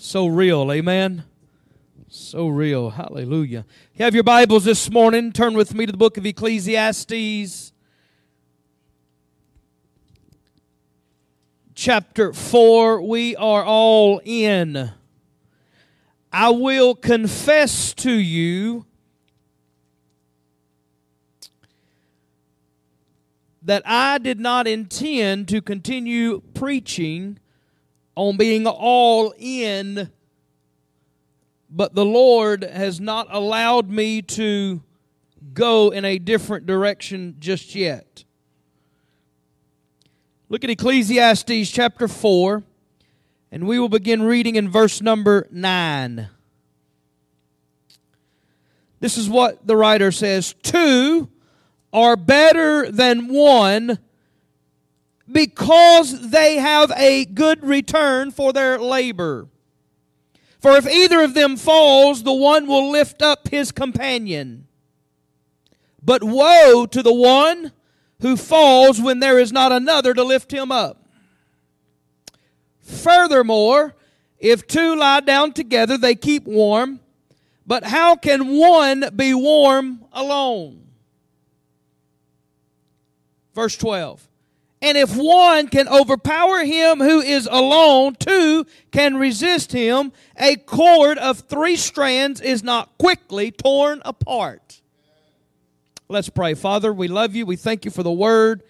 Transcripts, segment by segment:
So real, amen. So real. Hallelujah. You have your Bibles this morning. Turn with me to the book of Ecclesiastes, chapter 4. We are all in. I will confess to you that I did not intend to continue preaching on being all in, but the Lord has not allowed me to go in a different direction just yet. Look at Ecclesiastes chapter 4, and we will begin reading in verse number 9. This is what the writer says Two are better than one because they have a good return for their labor. For if either of them falls, the one will lift up his companion. But woe to the one who falls when there is not another to lift him up. Furthermore, if two lie down together, they keep warm. But how can one be warm alone? Verse 12. And if one can overpower him who is alone, two can resist him. A cord of three strands is not quickly torn apart. Let's pray. Father, we love you. We thank you for the word.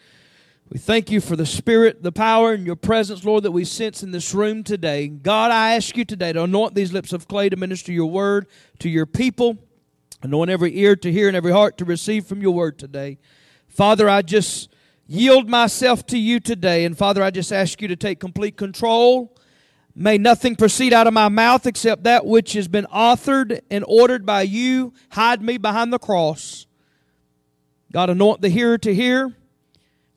We thank you for the spirit, the power, and your presence, Lord, that we sense in this room today. God, I ask you today to anoint these lips of clay to minister your word to your people. Anoint every ear to hear and every heart to receive from your word today. Father, I just yield myself to you today. And Father, I just ask you to take complete control. May nothing proceed out of my mouth except that which has been authored and ordered by you. Hide me behind the cross. God, anoint the hearer to hear.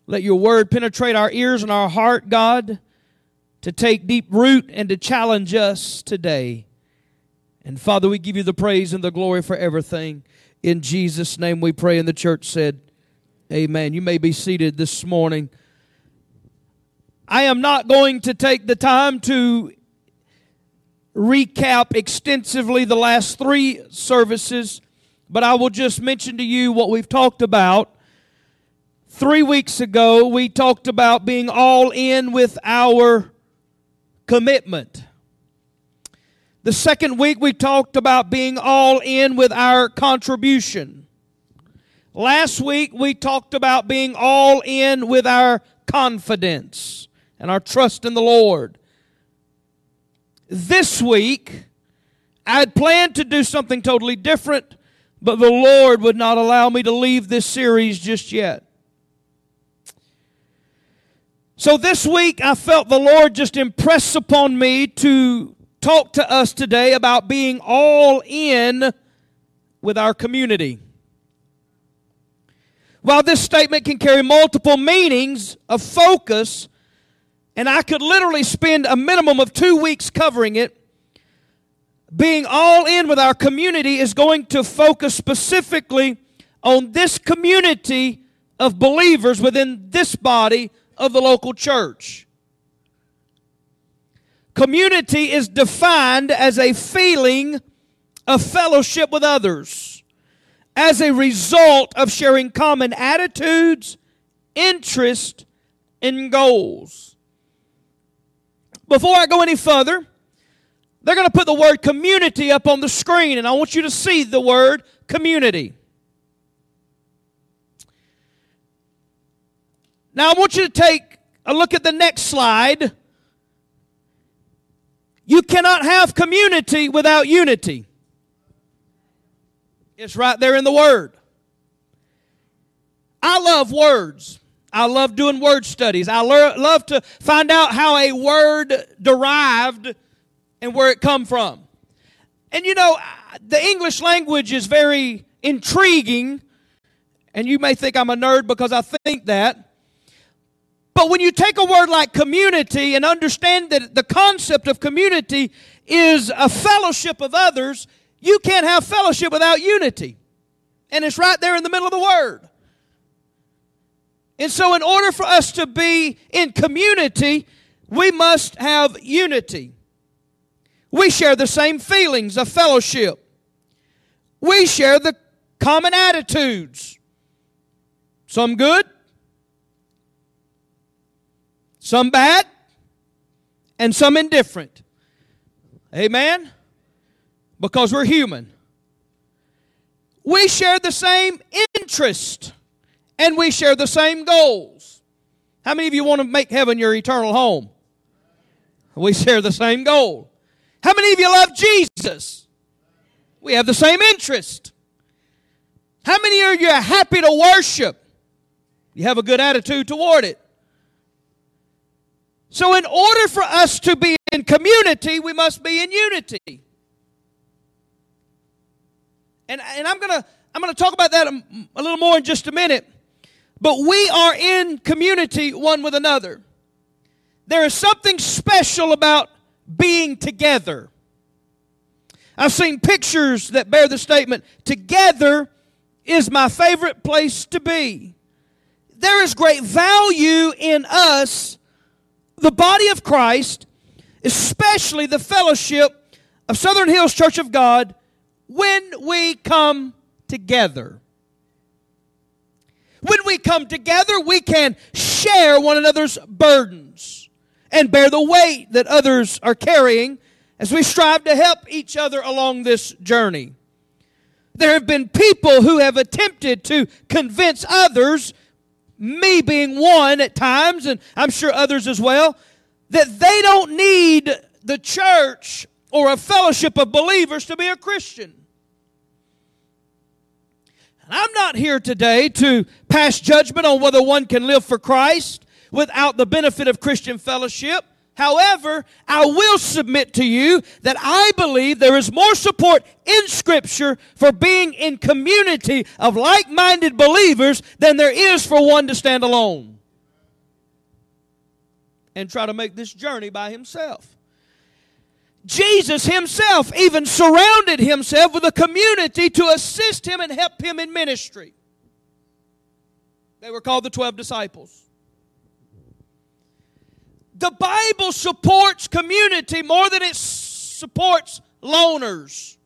Let your word penetrate our ears and our heart, God, to take deep root and to challenge us today. And Father, we give you the praise and the glory for everything. In Jesus' name we pray. And the church said, Amen. You may be seated this morning. I am not going to take the time to recap extensively the last three services, but I will just mention to you what we've talked about. Three weeks ago, we talked about being all in with our commitment. The second week, we talked about being all in with our contribution. Last week we talked about being all in with our confidence and our trust in the Lord. This week, I had planned to do something totally different, but the Lord would not allow me to leave this series just yet. So this week, I felt the Lord just impress upon me to talk to us today about being all in with our community. While this statement can carry multiple meanings of focus, and I could literally spend a minimum of two weeks covering it, being all in with our community is going to focus specifically on this community of believers within this body of the local church. Community is defined as a feeling of fellowship with others as a result of sharing common attitudes, interests, and goals. Before I go any further, they're going to put the word community up on the screen, and I want you to see the word community. Now, I want you to take a look at the next slide. You cannot have community without unity. It's right there in the Word. I love words. I love doing word studies. I lo- love to find out how a word derived and where it come from. And you know, the English language is very intriguing, and you may think I'm a nerd because I think that. But when you take a word like community and understand that the concept of community is a fellowship of others, you can't have fellowship without unity. And it's right there in the middle of the Word. And so, in order for us to be in community, we must have unity. We share the same feelings of fellowship. We share the common attitudes. Some good, some bad, and some indifferent. Amen? Because we're human. We share the same interest and we share the same goals. How many of you want to make heaven your eternal home? We share the same goal. How many of you love Jesus? We have the same interest. How many of you are happy to worship? You have a good attitude toward it. So, in order for us to be in community, we must be in unity. And, and I'm going to I'm going to talk about that a, a little more in just a minute. But we are in community one with another. There is something special about being together. I've seen pictures that bear the statement, together is my favorite place to be. There is great value in us, the body of Christ, especially the fellowship of Southern Hills Church of God, when we come together. When we come together, we can share one another's burdens and bear the weight that others are carrying as we strive to help each other along this journey. There have been people who have attempted to convince others, me being one at times, and I'm sure others as well, that they don't need the church or a fellowship of believers to be a Christian. I'm not here today to pass judgment on whether one can live for Christ without the benefit of Christian fellowship. However, I will submit to you that I believe there is more support in Scripture for being in community of like minded believers than there is for one to stand alone and try to make this journey by himself. Jesus himself even surrounded himself with a community to assist him and help him in ministry. They were called the 12 disciples. The Bible supports community more than it supports loners.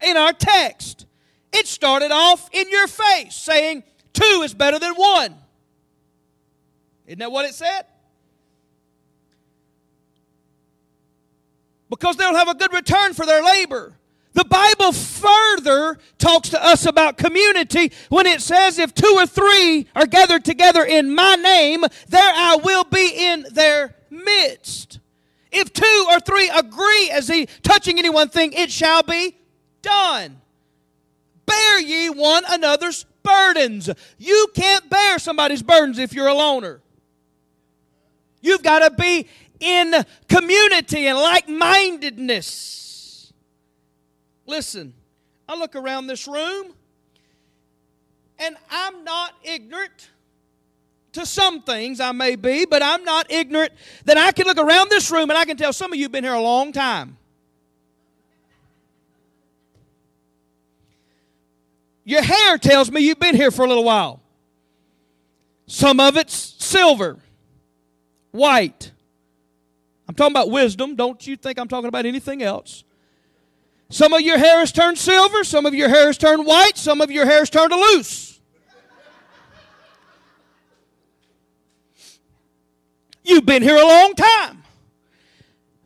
In our text, it started off in your face saying, Two is better than one. Isn't that what it said? Because they'll have a good return for their labor. The Bible further talks to us about community when it says, If two or three are gathered together in my name, there I will be in their midst. If two or three agree as he touching any one thing, it shall be done. Bear ye one another's burdens. You can't bear somebody's burdens if you're a loner. You've got to be in community and like mindedness. Listen, I look around this room and I'm not ignorant. To some things I may be, but I'm not ignorant that I can look around this room and I can tell some of you have been here a long time. Your hair tells me you've been here for a little while. Some of it's silver, white. I'm talking about wisdom. Don't you think I'm talking about anything else. Some of your hair has turned silver, some of your hair has turned white, some of your hair has turned loose. You've been here a long time.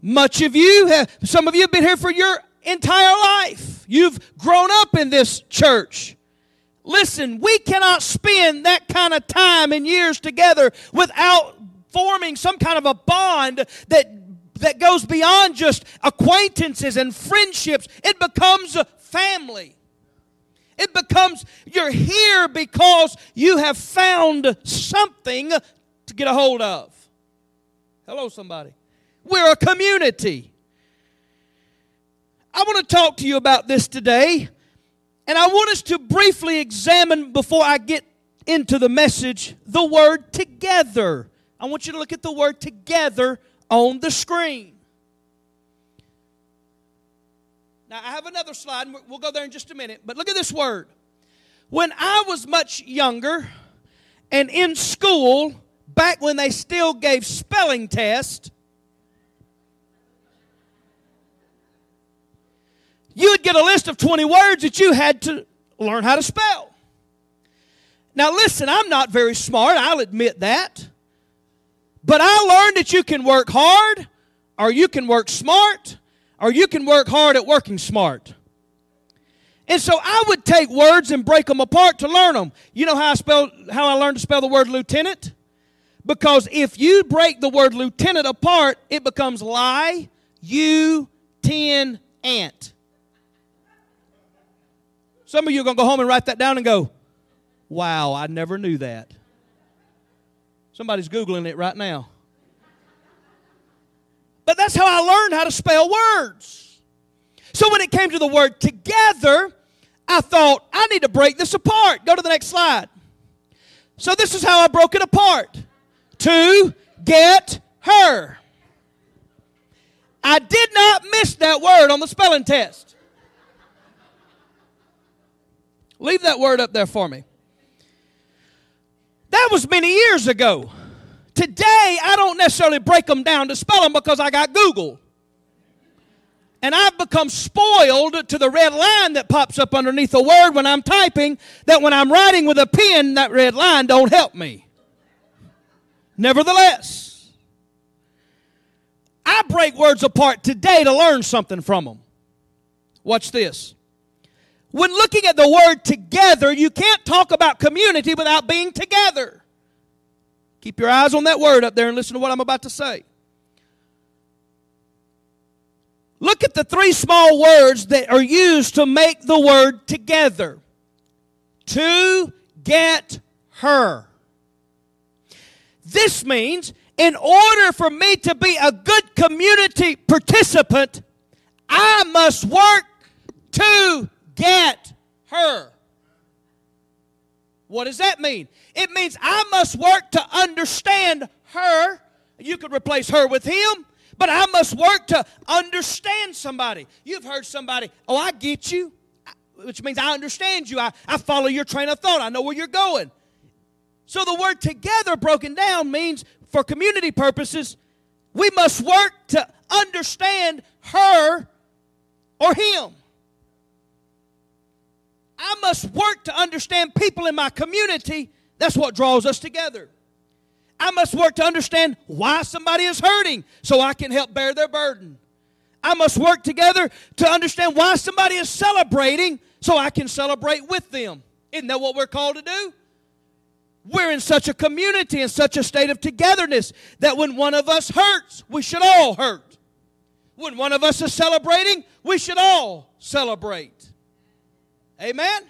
Much of you have, some of you have been here for your entire life. You've grown up in this church. Listen, we cannot spend that kind of time and years together without forming some kind of a bond that that goes beyond just acquaintances and friendships. It becomes family. It becomes you're here because you have found something to get a hold of. Hello, somebody. We're a community. I want to talk to you about this today, and I want us to briefly examine before I get into the message the word together. I want you to look at the word together on the screen. Now, I have another slide, and we'll go there in just a minute, but look at this word. When I was much younger and in school, back when they still gave spelling tests, you'd get a list of 20 words that you had to learn how to spell. Now, listen, I'm not very smart, I'll admit that. But I learned that you can work hard, or you can work smart, or you can work hard at working smart. And so I would take words and break them apart to learn them. You know how I spell how I learned to spell the word lieutenant? Because if you break the word lieutenant apart, it becomes lie, you, ten, ant. Some of you are going to go home and write that down and go, wow, I never knew that. Somebody's Googling it right now. But that's how I learned how to spell words. So when it came to the word together, I thought, I need to break this apart. Go to the next slide. So this is how I broke it apart. To get her. I did not miss that word on the spelling test. Leave that word up there for me. That was many years ago. Today, I don't necessarily break them down to spell them because I got Google. And I've become spoiled to the red line that pops up underneath a word when I'm typing that when I'm writing with a pen, that red line don't help me. Nevertheless, I break words apart today to learn something from them. Watch this. When looking at the word together, you can't talk about community without being together. Keep your eyes on that word up there and listen to what I'm about to say. Look at the three small words that are used to make the word together. To get her. This means in order for me to be a good community participant, I must work to get her. What does that mean? It means I must work to understand her. You could replace her with him, but I must work to understand somebody. You've heard somebody, oh, I get you, which means I understand you. I, I follow your train of thought. I know where you're going. So the word together broken down means for community purposes, we must work to understand her or him. Must work to understand people in my community. That's what draws us together. I must work to understand why somebody is hurting so I can help bear their burden. I must work together to understand why somebody is celebrating so I can celebrate with them. Isn't that what we're called to do? We're in such a community, in such a state of togetherness that when one of us hurts, we should all hurt. When one of us is celebrating, we should all celebrate. Amen?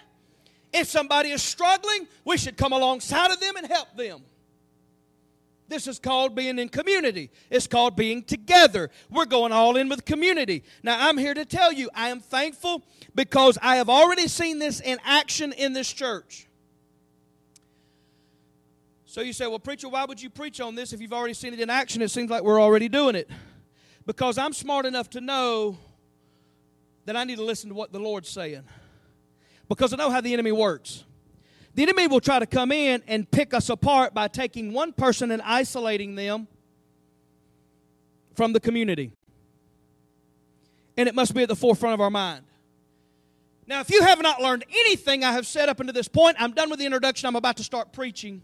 If somebody is struggling, we should come alongside of them and help them. This is called being in community. It's called being together. We're going all in with community. Now, I'm here to tell you, I am thankful because I have already seen this in action in this church. So you say, well, preacher, why would you preach on this if you've already seen it in action? It seems like we're already doing it. Because I'm smart enough to know that I need to listen to what the Lord's saying because I know how the enemy works. The enemy will try to come in and pick us apart by taking one person and isolating them from the community. And it must be at the forefront of our mind. Now, if you have not learned anything I have said up until this point, I'm done with the introduction. I'm about to start preaching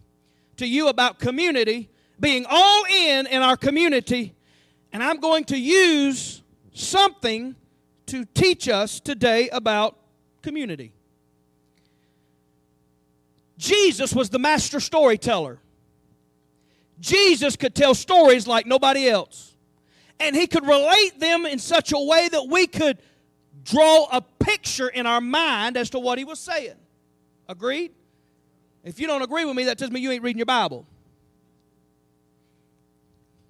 to you about community, being all in in our community, and I'm going to use something to teach us today about community. Jesus was the master storyteller. Jesus could tell stories like nobody else. And he could relate them in such a way that we could draw a picture in our mind as to what he was saying. Agreed? If you don't agree with me, that tells me you ain't reading your Bible.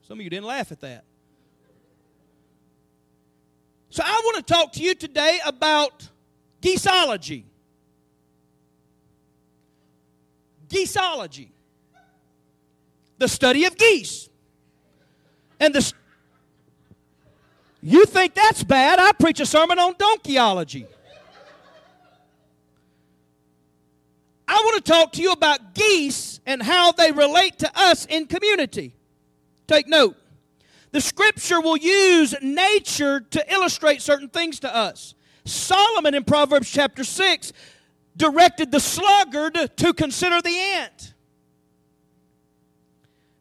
Some of you didn't laugh at that. So I want to talk to you today about geeseology. Geeseology, the study of geese. And the you think that's bad? I preach a sermon on donkeyology. I want to talk to you about geese and how they relate to us in community. Take note. The scripture will use nature to illustrate certain things to us. Solomon in Proverbs chapter 6 directed the sluggard to consider the ant.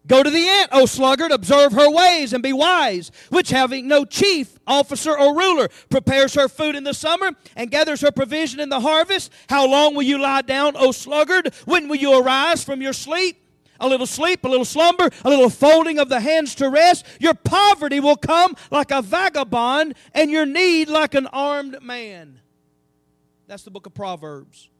Go to the ant, O sluggard, observe her ways and be wise, which having no chief, officer, or ruler, prepares her food in the summer and gathers her provision in the harvest. How long will you lie down, O sluggard? When will you arise from your sleep? A little sleep, a little slumber, a little folding of the hands to rest. Your poverty will come like a vagabond, and your need like an armed man. That's the book of Proverbs.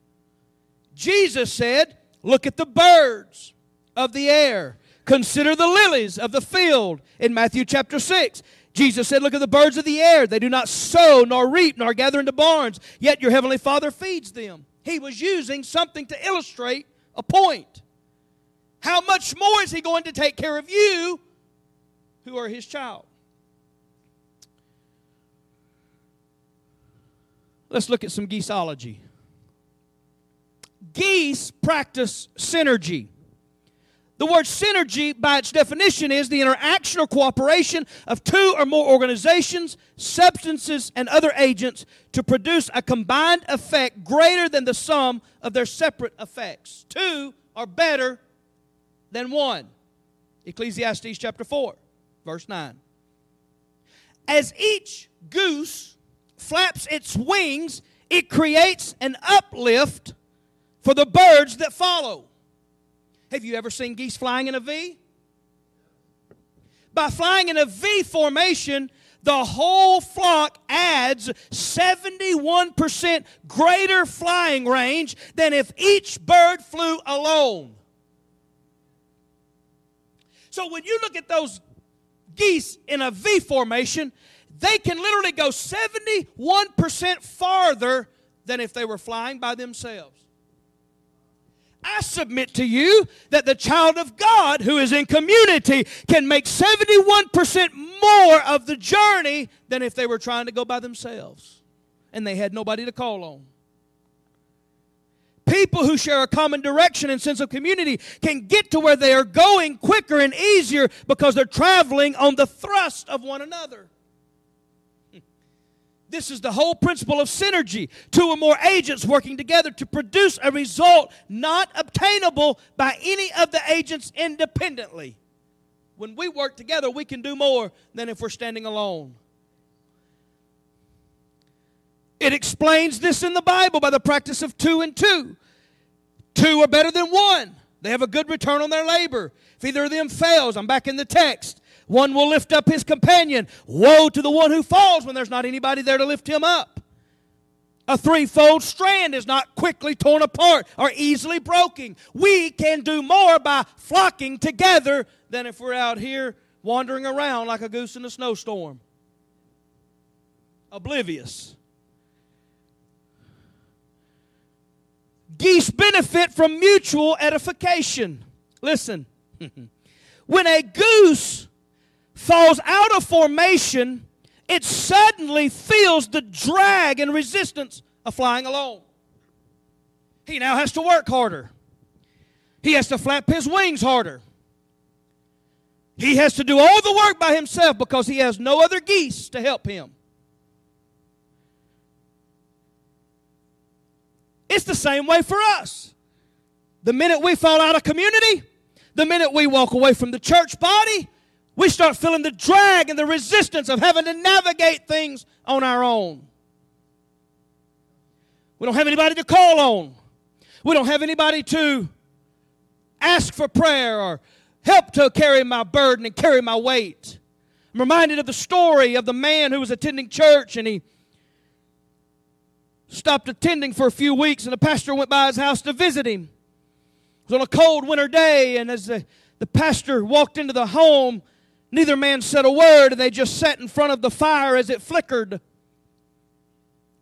Jesus said, Look at the birds of the air Consider the lilies of the field in Matthew chapter 6. Jesus said, Look at the birds of the air. They do not sow, nor reap, nor gather into barns, yet your heavenly Father feeds them. He was using something to illustrate a point. How much more is He going to take care of you who are His child? Let's look at some geeseology. Geese practice synergy. The word synergy, by its definition, is the interaction or cooperation of two or more organizations, substances, and other agents to produce a combined effect greater than the sum of their separate effects. Two are better than one. Ecclesiastes chapter 4, verse 9. As each goose flaps its wings, it creates an uplift for the birds that follow. Have you ever seen geese flying in a V? By flying in a V formation, the whole flock adds 71% greater flying range than if each bird flew alone. So when you look at those geese in a V formation, they can literally go 71% farther than if they were flying by themselves. I submit to you that the child of God who is in community can make 71% more of the journey than if they were trying to go by themselves and they had nobody to call on. People who share a common direction and sense of community can get to where they are going quicker and easier because they're traveling on the thrust of one another. This is the whole principle of synergy. Two or more agents working together to produce a result not obtainable by any of the agents independently. When we work together, we can do more than if we're standing alone. It explains this in the Bible by the practice of two and two. Two are better than one. They have a good return on their labor. If either of them fails, I'm back in the text. One will lift up his companion. Woe to the one who falls when there's not anybody there to lift him up. A threefold strand is not quickly torn apart or easily broken. We can do more by flocking together than if we're out here wandering around like a goose in a snowstorm. Oblivious. Geese benefit from mutual edification. Listen, when a goose falls out of formation, it suddenly feels the drag and resistance of flying alone. He now has to work harder. He has to flap his wings harder. He has to do all the work by himself because he has no other geese to help him. It's the same way for us. The minute we fall out of community, the minute we walk away from the church body, we start feeling the drag and the resistance of having to navigate things on our own. We don't have anybody to call on. We don't have anybody to ask for prayer or help to carry my burden and carry my weight. I'm reminded of the story of the man who was attending church and he stopped attending for a few weeks and the pastor went by his house to visit him. It was on a cold winter day and as the, the pastor walked into the home, Neither man said a word, and they just sat in front of the fire as it flickered.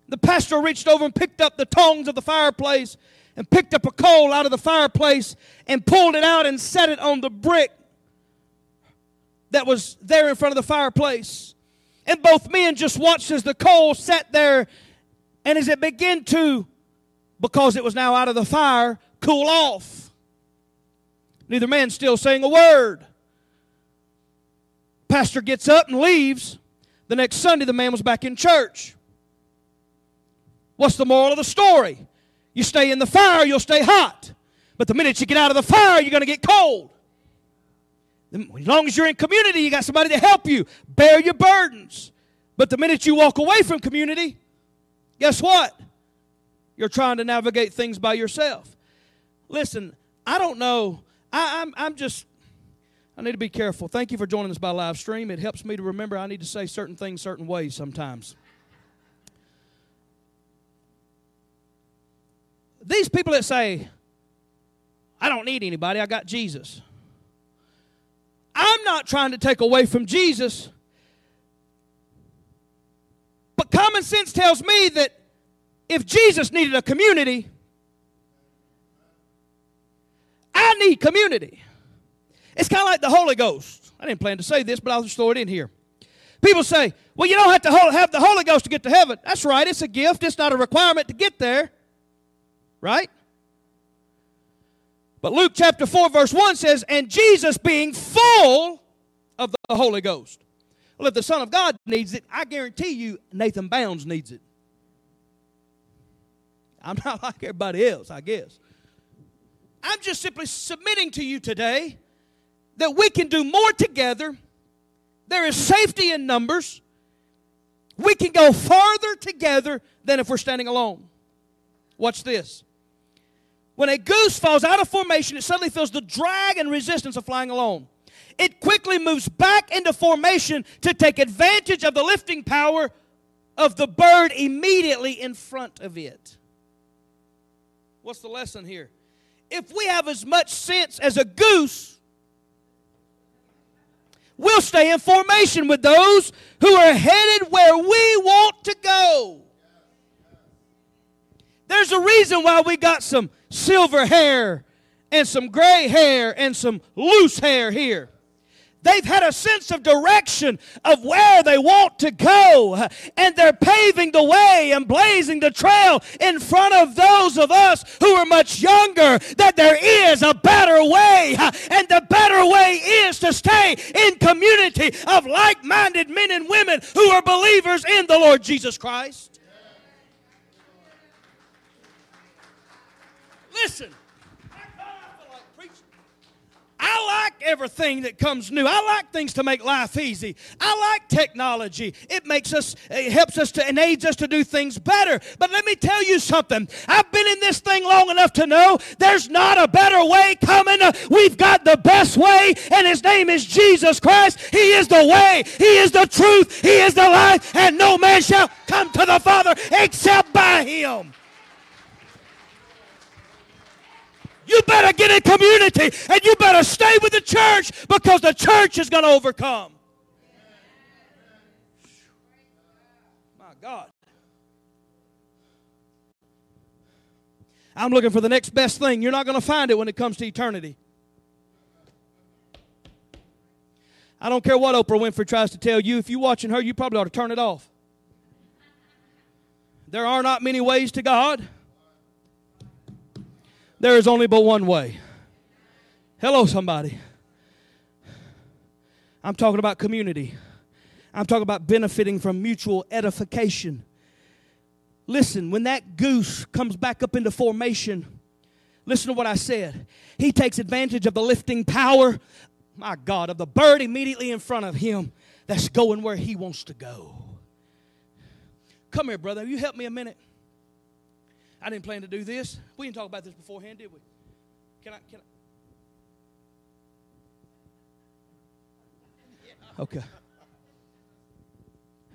The pastor reached over and picked up the tongs of the fireplace and picked up a coal out of the fireplace and pulled it out and set it on the brick that was there in front of the fireplace. And both men just watched as the coal sat there and as it began to, because it was now out of the fire, cool off. Neither man still saying a word. Pastor gets up and leaves. The next Sunday, the man was back in church. What's the moral of the story? You stay in the fire, you'll stay hot. But the minute you get out of the fire, you're going to get cold. As long as you're in community, you got somebody to help you bear your burdens. But the minute you walk away from community, guess what? You're trying to navigate things by yourself. Listen, I don't know. I, I'm, I'm just, I need to be careful. Thank you for joining us by live stream. It helps me to remember I need to say certain things certain ways sometimes. These people that say, I don't need anybody, I got Jesus. I'm not trying to take away from Jesus. But common sense tells me that if Jesus needed a community, I need community. It's kind of like the Holy Ghost. I didn't plan to say this, but I'll just throw it in here. People say, well, you don't have to have the Holy Ghost to get to heaven. That's right, it's a gift, it's not a requirement to get there. Right? But Luke chapter 4, verse 1 says, And Jesus being full of the Holy Ghost. Well, if the Son of God needs it, I guarantee you Nathan Bounds needs it. I'm not like everybody else, I guess. I'm just simply submitting to you today that we can do more together. There is safety in numbers. We can go farther together than if we're standing alone. Watch this. When a goose falls out of formation, it suddenly feels the drag and resistance of flying alone. It quickly moves back into formation to take advantage of the lifting power of the bird immediately in front of it. What's the lesson here? If we have as much sense as a goose, we'll stay in formation with those who are headed where we want to go. There's a reason why we got some silver hair and some gray hair and some loose hair here. They've had a sense of direction of where they want to go. And they're paving the way and blazing the trail in front of those of us who are much younger that there is a better way. And the better way is to stay in community of like minded men and women who are believers in the Lord Jesus Christ. Listen. Like everything that comes new. I like things to make life easy. I like technology. It makes us, it helps us to, and aids us to do things better. But let me tell you something. I've been in this thing long enough to know there's not a better way coming. We've got the best way, and His name is Jesus Christ. He is the way, He is the truth, He is the life, and no man shall come to the Father except by Him. You better get in community and you better stay with the church because the church is going to overcome. My God. I'm looking for the next best thing. You're not going to find it when it comes to eternity. I don't care what Oprah Winfrey tries to tell you. If you're watching her, you probably ought to turn it off. There are not many ways to God. There is only but one way. Hello, somebody. I'm talking about community. I'm talking about benefiting from mutual edification. Listen, when that goose comes back up into formation, listen to what I said. He takes advantage of the lifting power, my God, of the bird immediately in front of him that's going where he wants to go. Come here, brother. You help me a minute. I didn't plan to do this. We didn't talk about this beforehand, did we? Can I? Can I? Okay.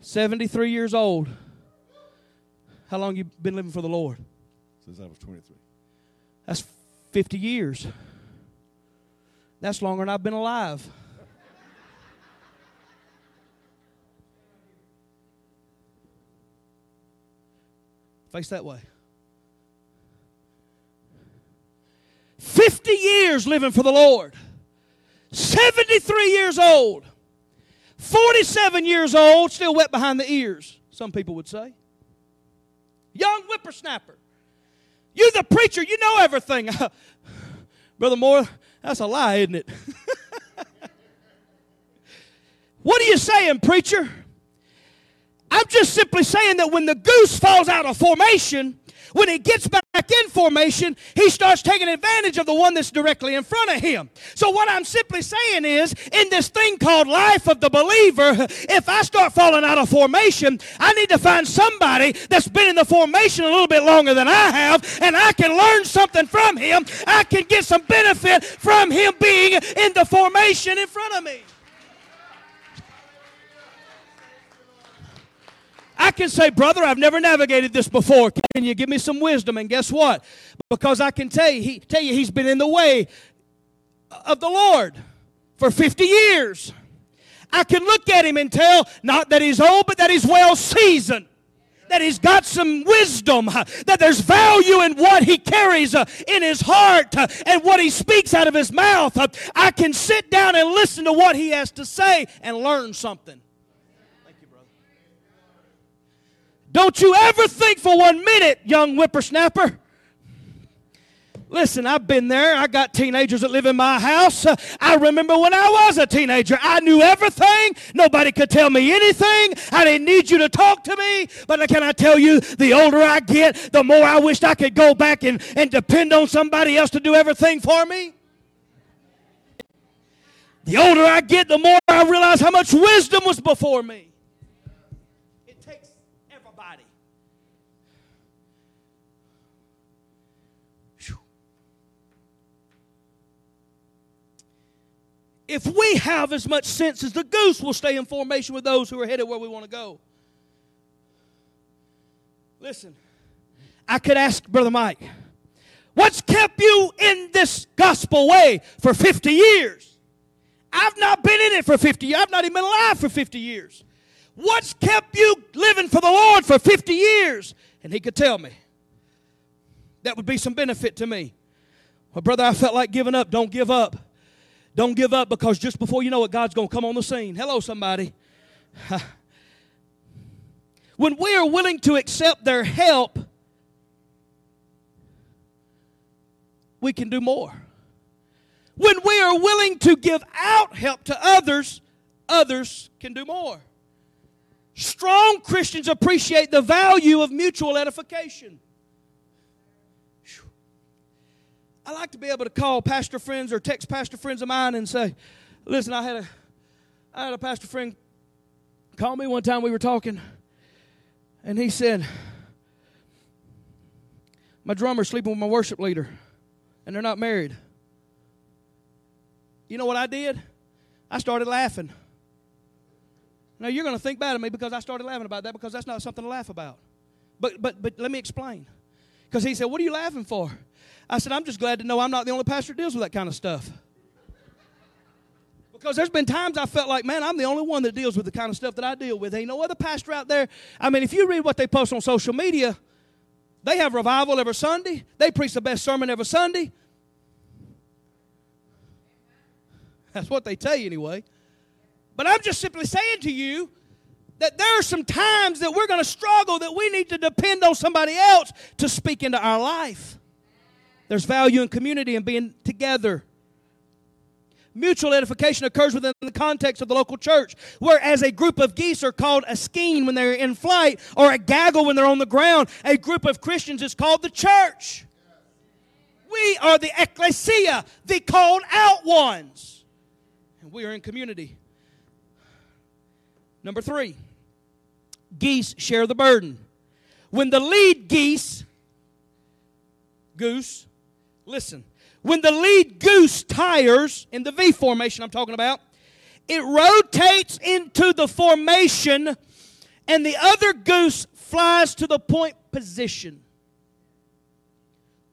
73 years old. How long you been living for the Lord? Since I was 23. That's 50 years. That's longer than I've been alive. Face that way. 50 years living for the Lord, 73 years old, 47 years old, still wet behind the ears, some people would say. Young whippersnapper. You, the preacher, you know everything. Brother Moore, that's a lie, isn't it? what are you saying, preacher? I'm just simply saying that when the goose falls out of formation, when he gets back in formation, he starts taking advantage of the one that's directly in front of him. So, what I'm simply saying is, in this thing called life of the believer, if I start falling out of formation, I need to find somebody that's been in the formation a little bit longer than I have, and I can learn something from him. I can get some benefit from him being in the formation in front of me. I can say, brother, I've never navigated this before. Can you give me some wisdom? And guess what? Because I can tell you, he, tell you he's been in the way of the Lord for 50 years. I can look at him and tell not that he's old, but that he's well seasoned. That he's got some wisdom, that there's value in what he carries uh, in his heart uh, and what he speaks out of his mouth. I can sit down and listen to what he has to say and learn something. Don't you ever think for one minute, young whippersnapper. Listen, I've been there. I got teenagers that live in my house. Uh, I remember when I was a teenager. I knew everything. Nobody could tell me anything. I didn't need you to talk to me. But can I tell you, the older I get, the more I wished I could go back and, and depend on somebody else to do everything for me. The older I get, the more I realize how much wisdom was before me. If we have as much sense as the goose, we'll stay in formation with those who are headed where we want to go. Listen, I could ask Brother Mike, what's kept you in this gospel way for 50 years? I've not been in it for 50 years. I've not even been alive for 50 years. What's kept you living for the Lord for 50 years? And he could tell me. That would be some benefit to me. Well, brother, I felt like giving up. Don't give up. Don't give up because just before you know it, God's going to come on the scene. Hello, somebody. when we are willing to accept their help, we can do more. When we are willing to give out help to others, others can do more. Strong Christians appreciate the value of mutual edification. I like to be able to call pastor friends or text pastor friends of mine and say, listen, I had a I had a pastor friend call me one time we were talking, and he said, My drummer's sleeping with my worship leader, and they're not married. You know what I did? I started laughing. Now you're going to think bad of me because I started laughing about that because that's not something to laugh about. But but but let me explain. Because he said, What are you laughing for? I said, I'm just glad to know I'm not the only pastor deals with that kind of stuff. Because there's been times I felt like, man, I'm the only one that deals with the kind of stuff that I deal with. Ain't no other pastor out there. I mean, if you read what they post on social media, they have revival every Sunday. They preach the best sermon every Sunday. That's what they tell you anyway. But I'm just simply saying to you that there are some times that we're going to struggle that we need to depend on somebody else to speak into our life. There's value in community and being together. Mutual edification occurs within the context of the local church, whereas a group of geese are called a skein when they're in flight or a gaggle when they're on the ground. A group of Christians is called the church. We are the ecclesia, the called out ones. And we are in community. Number three, geese share the burden. When the lead geese, goose, Listen, when the lead goose tires in the V formation I'm talking about, it rotates into the formation and the other goose flies to the point position.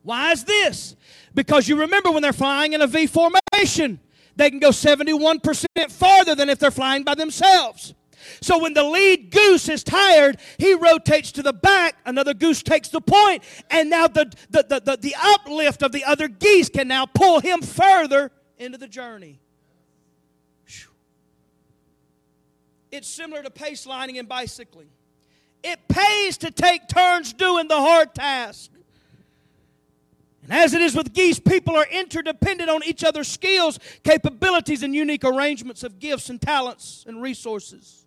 Why is this? Because you remember when they're flying in a V formation, they can go 71% farther than if they're flying by themselves. So when the lead goose is tired, he rotates to the back, another goose takes the point, and now the, the, the, the, the uplift of the other geese can now pull him further into the journey. It's similar to pace lining and bicycling. It pays to take turns doing the hard task. And as it is with geese, people are interdependent on each other's skills, capabilities, and unique arrangements of gifts and talents and resources.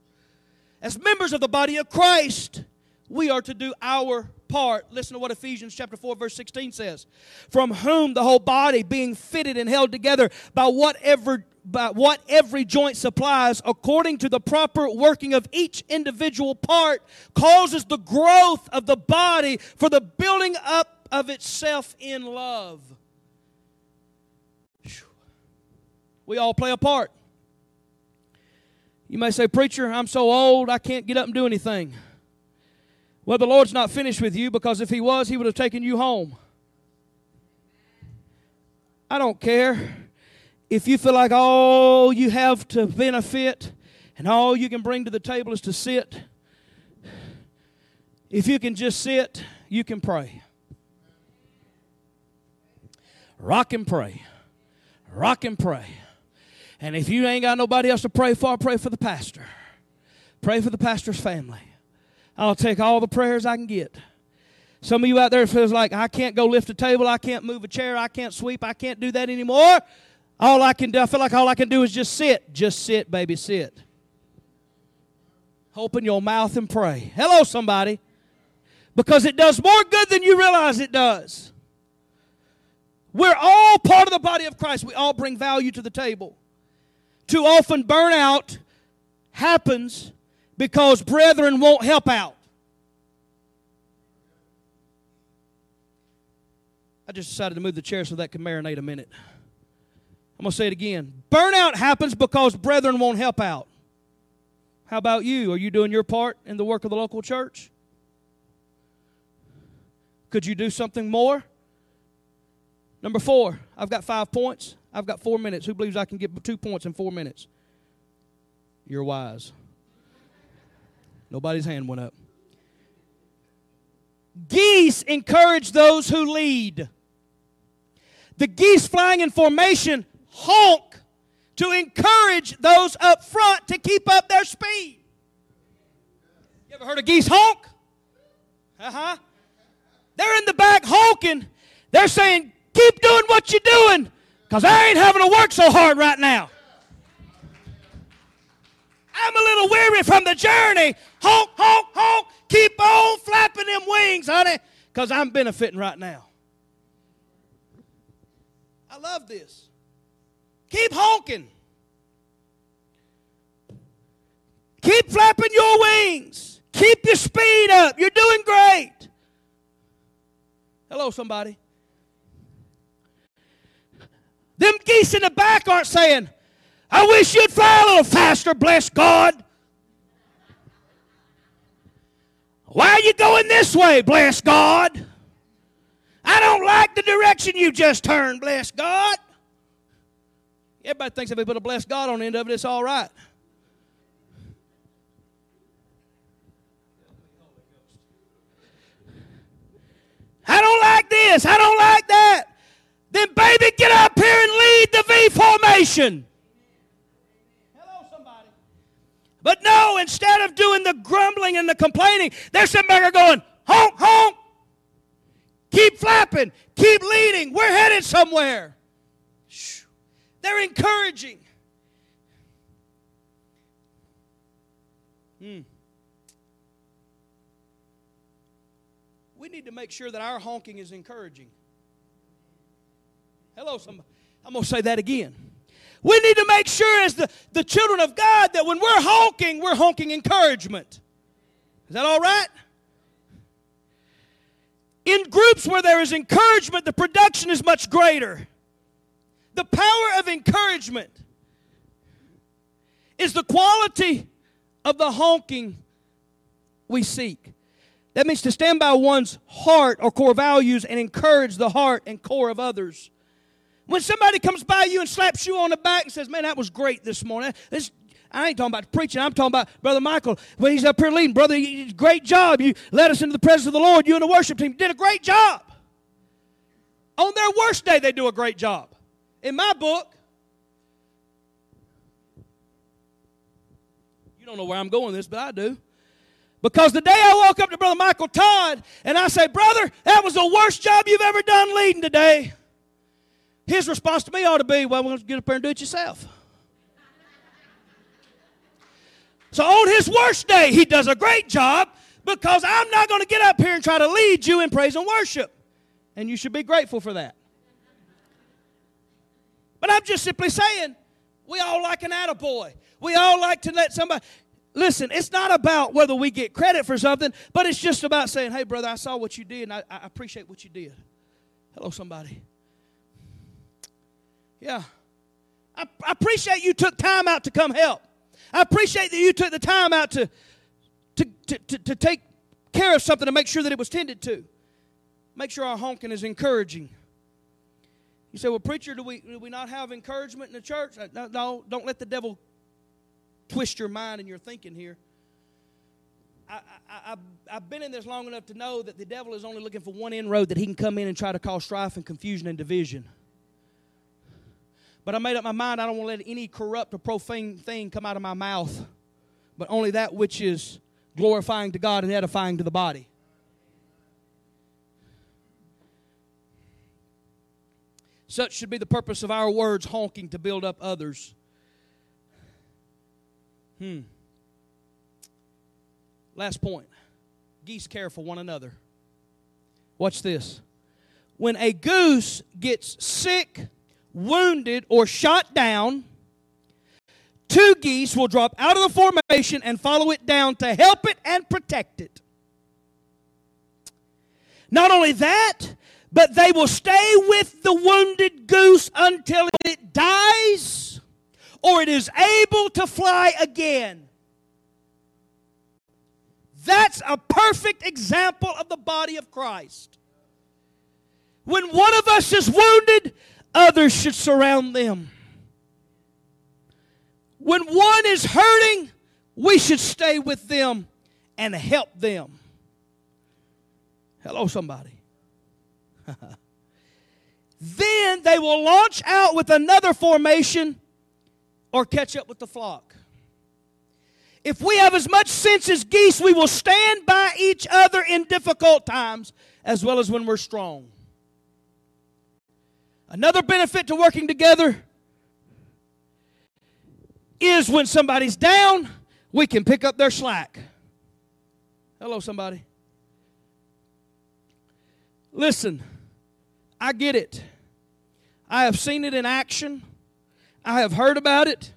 As members of the body of Christ, we are to do our part. Listen to what Ephesians chapter 4 verse 16 says. From whom the whole body being fitted and held together by whatever by what every joint supplies according to the proper working of each individual part causes the growth of the body for the building up of itself in love. We all play a part. You may say, Preacher, I'm so old I can't get up and do anything. Well, the Lord's not finished with you because if He was, He would have taken you home. I don't care if you feel like all you have to benefit and all you can bring to the table is to sit. If you can just sit, you can pray. Rock and pray. Rock and pray. And if you ain't got nobody else to pray for, pray for the pastor. Pray for the pastor's family. I'll take all the prayers I can get. Some of you out there feels like I can't go lift a table, I can't move a chair, I can't sweep, I can't do that anymore. All I can do, I feel like all I can do is just sit. Just sit, baby, sit. Open your mouth and pray. Hello, somebody. Because it does more good than you realize it does. We're all part of the body of Christ. We all bring value to the table. Too often, burnout happens because brethren won't help out. I just decided to move the chair so that can marinate a minute. I'm going to say it again. Burnout happens because brethren won't help out. How about you? Are you doing your part in the work of the local church? Could you do something more? Number four, I've got five points. I've got four minutes. Who believes I can get two points in four minutes? You're wise. Nobody's hand went up. Geese encourage those who lead. The geese flying in formation honk to encourage those up front to keep up their speed. You ever heard of geese honk? Uh huh. They're in the back honking. They're saying, Keep doing what you're doing because I ain't having to work so hard right now. I'm a little weary from the journey. Honk, honk, honk. Keep on flapping them wings, honey, because I'm benefiting right now. I love this. Keep honking. Keep flapping your wings. Keep your speed up. You're doing great. Hello, somebody. Them geese in the back aren't saying, I wish you'd fly a little faster, bless God. Why are you going this way, bless God? I don't like the direction you just turned, bless God. Everybody thinks if they put a bless God on the end of it, it's all right. I don't like this. I don't like that. Then, baby, get up here and lead the V formation. Hello, somebody. But no, instead of doing the grumbling and the complaining, they're sitting back going, honk, honk. Keep flapping. Keep leading. We're headed somewhere. They're encouraging. Hmm. We need to make sure that our honking is encouraging. Hello, somebody. I'm going to say that again. We need to make sure, as the, the children of God, that when we're honking, we're honking encouragement. Is that all right? In groups where there is encouragement, the production is much greater. The power of encouragement is the quality of the honking we seek. That means to stand by one's heart or core values and encourage the heart and core of others. When somebody comes by you and slaps you on the back and says, Man, that was great this morning. This, I ain't talking about preaching. I'm talking about Brother Michael when he's up here leading. Brother, great job. You led us into the presence of the Lord. You and the worship team did a great job. On their worst day, they do a great job. In my book, you don't know where I'm going with this, but I do. Because the day I walk up to Brother Michael Todd and I say, Brother, that was the worst job you've ever done leading today. His response to me ought to be, Well, we're going to get up there and do it yourself. So on his worst day, he does a great job because I'm not going to get up here and try to lead you in praise and worship. And you should be grateful for that. But I'm just simply saying, we all like an attaboy. We all like to let somebody. Listen, it's not about whether we get credit for something, but it's just about saying, hey, brother, I saw what you did and I, I appreciate what you did. Hello, somebody. Yeah. I, I appreciate you took time out to come help. I appreciate that you took the time out to, to, to, to, to take care of something to make sure that it was tended to. Make sure our honking is encouraging. You say, well, preacher, do we, do we not have encouragement in the church? Uh, no, no, don't let the devil twist your mind and your thinking here. I, I, I, have been in this long enough to know that the devil is only looking for one inroad that he can come in and try to cause strife and confusion and division. But I made up my mind I don't want to let any corrupt or profane thing come out of my mouth, but only that which is glorifying to God and edifying to the body. Such should be the purpose of our words honking to build up others. Hmm. Last point geese care for one another. Watch this. When a goose gets sick, wounded, or shot down, two geese will drop out of the formation and follow it down to help it and protect it. Not only that, but they will stay with the wounded goose until it dies or it is able to fly again. That's a perfect example of the body of Christ. When one of us is wounded, others should surround them. When one is hurting, we should stay with them and help them. Hello, somebody. then they will launch out with another formation or catch up with the flock. If we have as much sense as geese, we will stand by each other in difficult times as well as when we're strong. Another benefit to working together is when somebody's down, we can pick up their slack. Hello, somebody. Listen, I get it. I have seen it in action. I have heard about it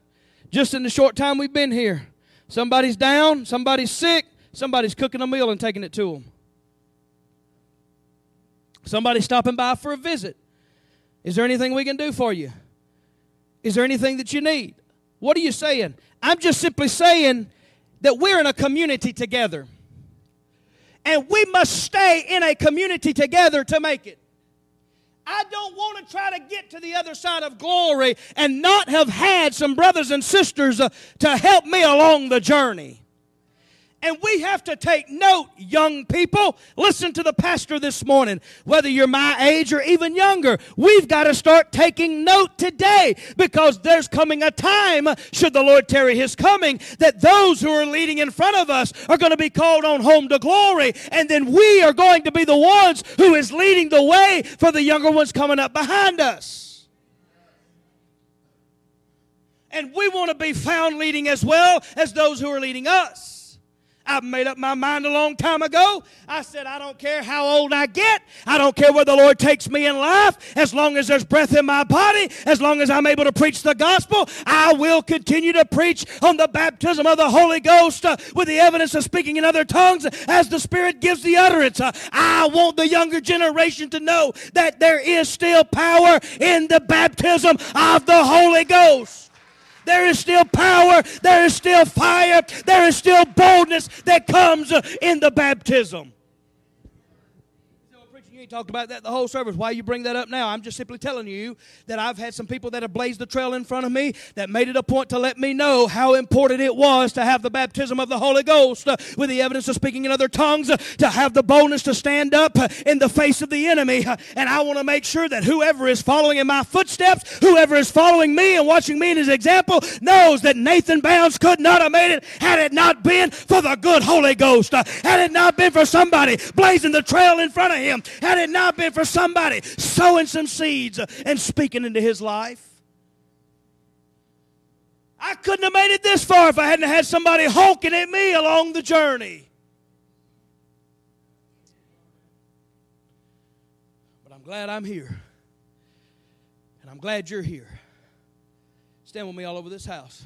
just in the short time we've been here. Somebody's down, somebody's sick, somebody's cooking a meal and taking it to them. Somebody's stopping by for a visit. Is there anything we can do for you? Is there anything that you need? What are you saying? I'm just simply saying that we're in a community together. And we must stay in a community together to make it. I don't want to try to get to the other side of glory and not have had some brothers and sisters uh, to help me along the journey. And we have to take note, young people. Listen to the pastor this morning. Whether you're my age or even younger, we've got to start taking note today because there's coming a time, should the Lord tarry his coming, that those who are leading in front of us are going to be called on home to glory. And then we are going to be the ones who is leading the way for the younger ones coming up behind us. And we want to be found leading as well as those who are leading us. I've made up my mind a long time ago. I said, I don't care how old I get. I don't care where the Lord takes me in life. As long as there's breath in my body, as long as I'm able to preach the gospel, I will continue to preach on the baptism of the Holy Ghost uh, with the evidence of speaking in other tongues as the Spirit gives the utterance. Uh, I want the younger generation to know that there is still power in the baptism of the Holy Ghost. There is still power. There is still fire. There is still boldness that comes in the baptism talked about that the whole service. Why you bring that up now? I'm just simply telling you that I've had some people that have blazed the trail in front of me that made it a point to let me know how important it was to have the baptism of the Holy Ghost uh, with the evidence of speaking in other tongues, uh, to have the boldness to stand up uh, in the face of the enemy. Uh, and I want to make sure that whoever is following in my footsteps, whoever is following me and watching me in his example, knows that Nathan Bounds could not have made it had it not been for the good Holy Ghost, uh, had it not been for somebody blazing the trail in front of him, had had it not been for somebody sowing some seeds and speaking into his life. I couldn't have made it this far if I hadn't had somebody honking at me along the journey. But I'm glad I'm here. And I'm glad you're here. Stand with me all over this house.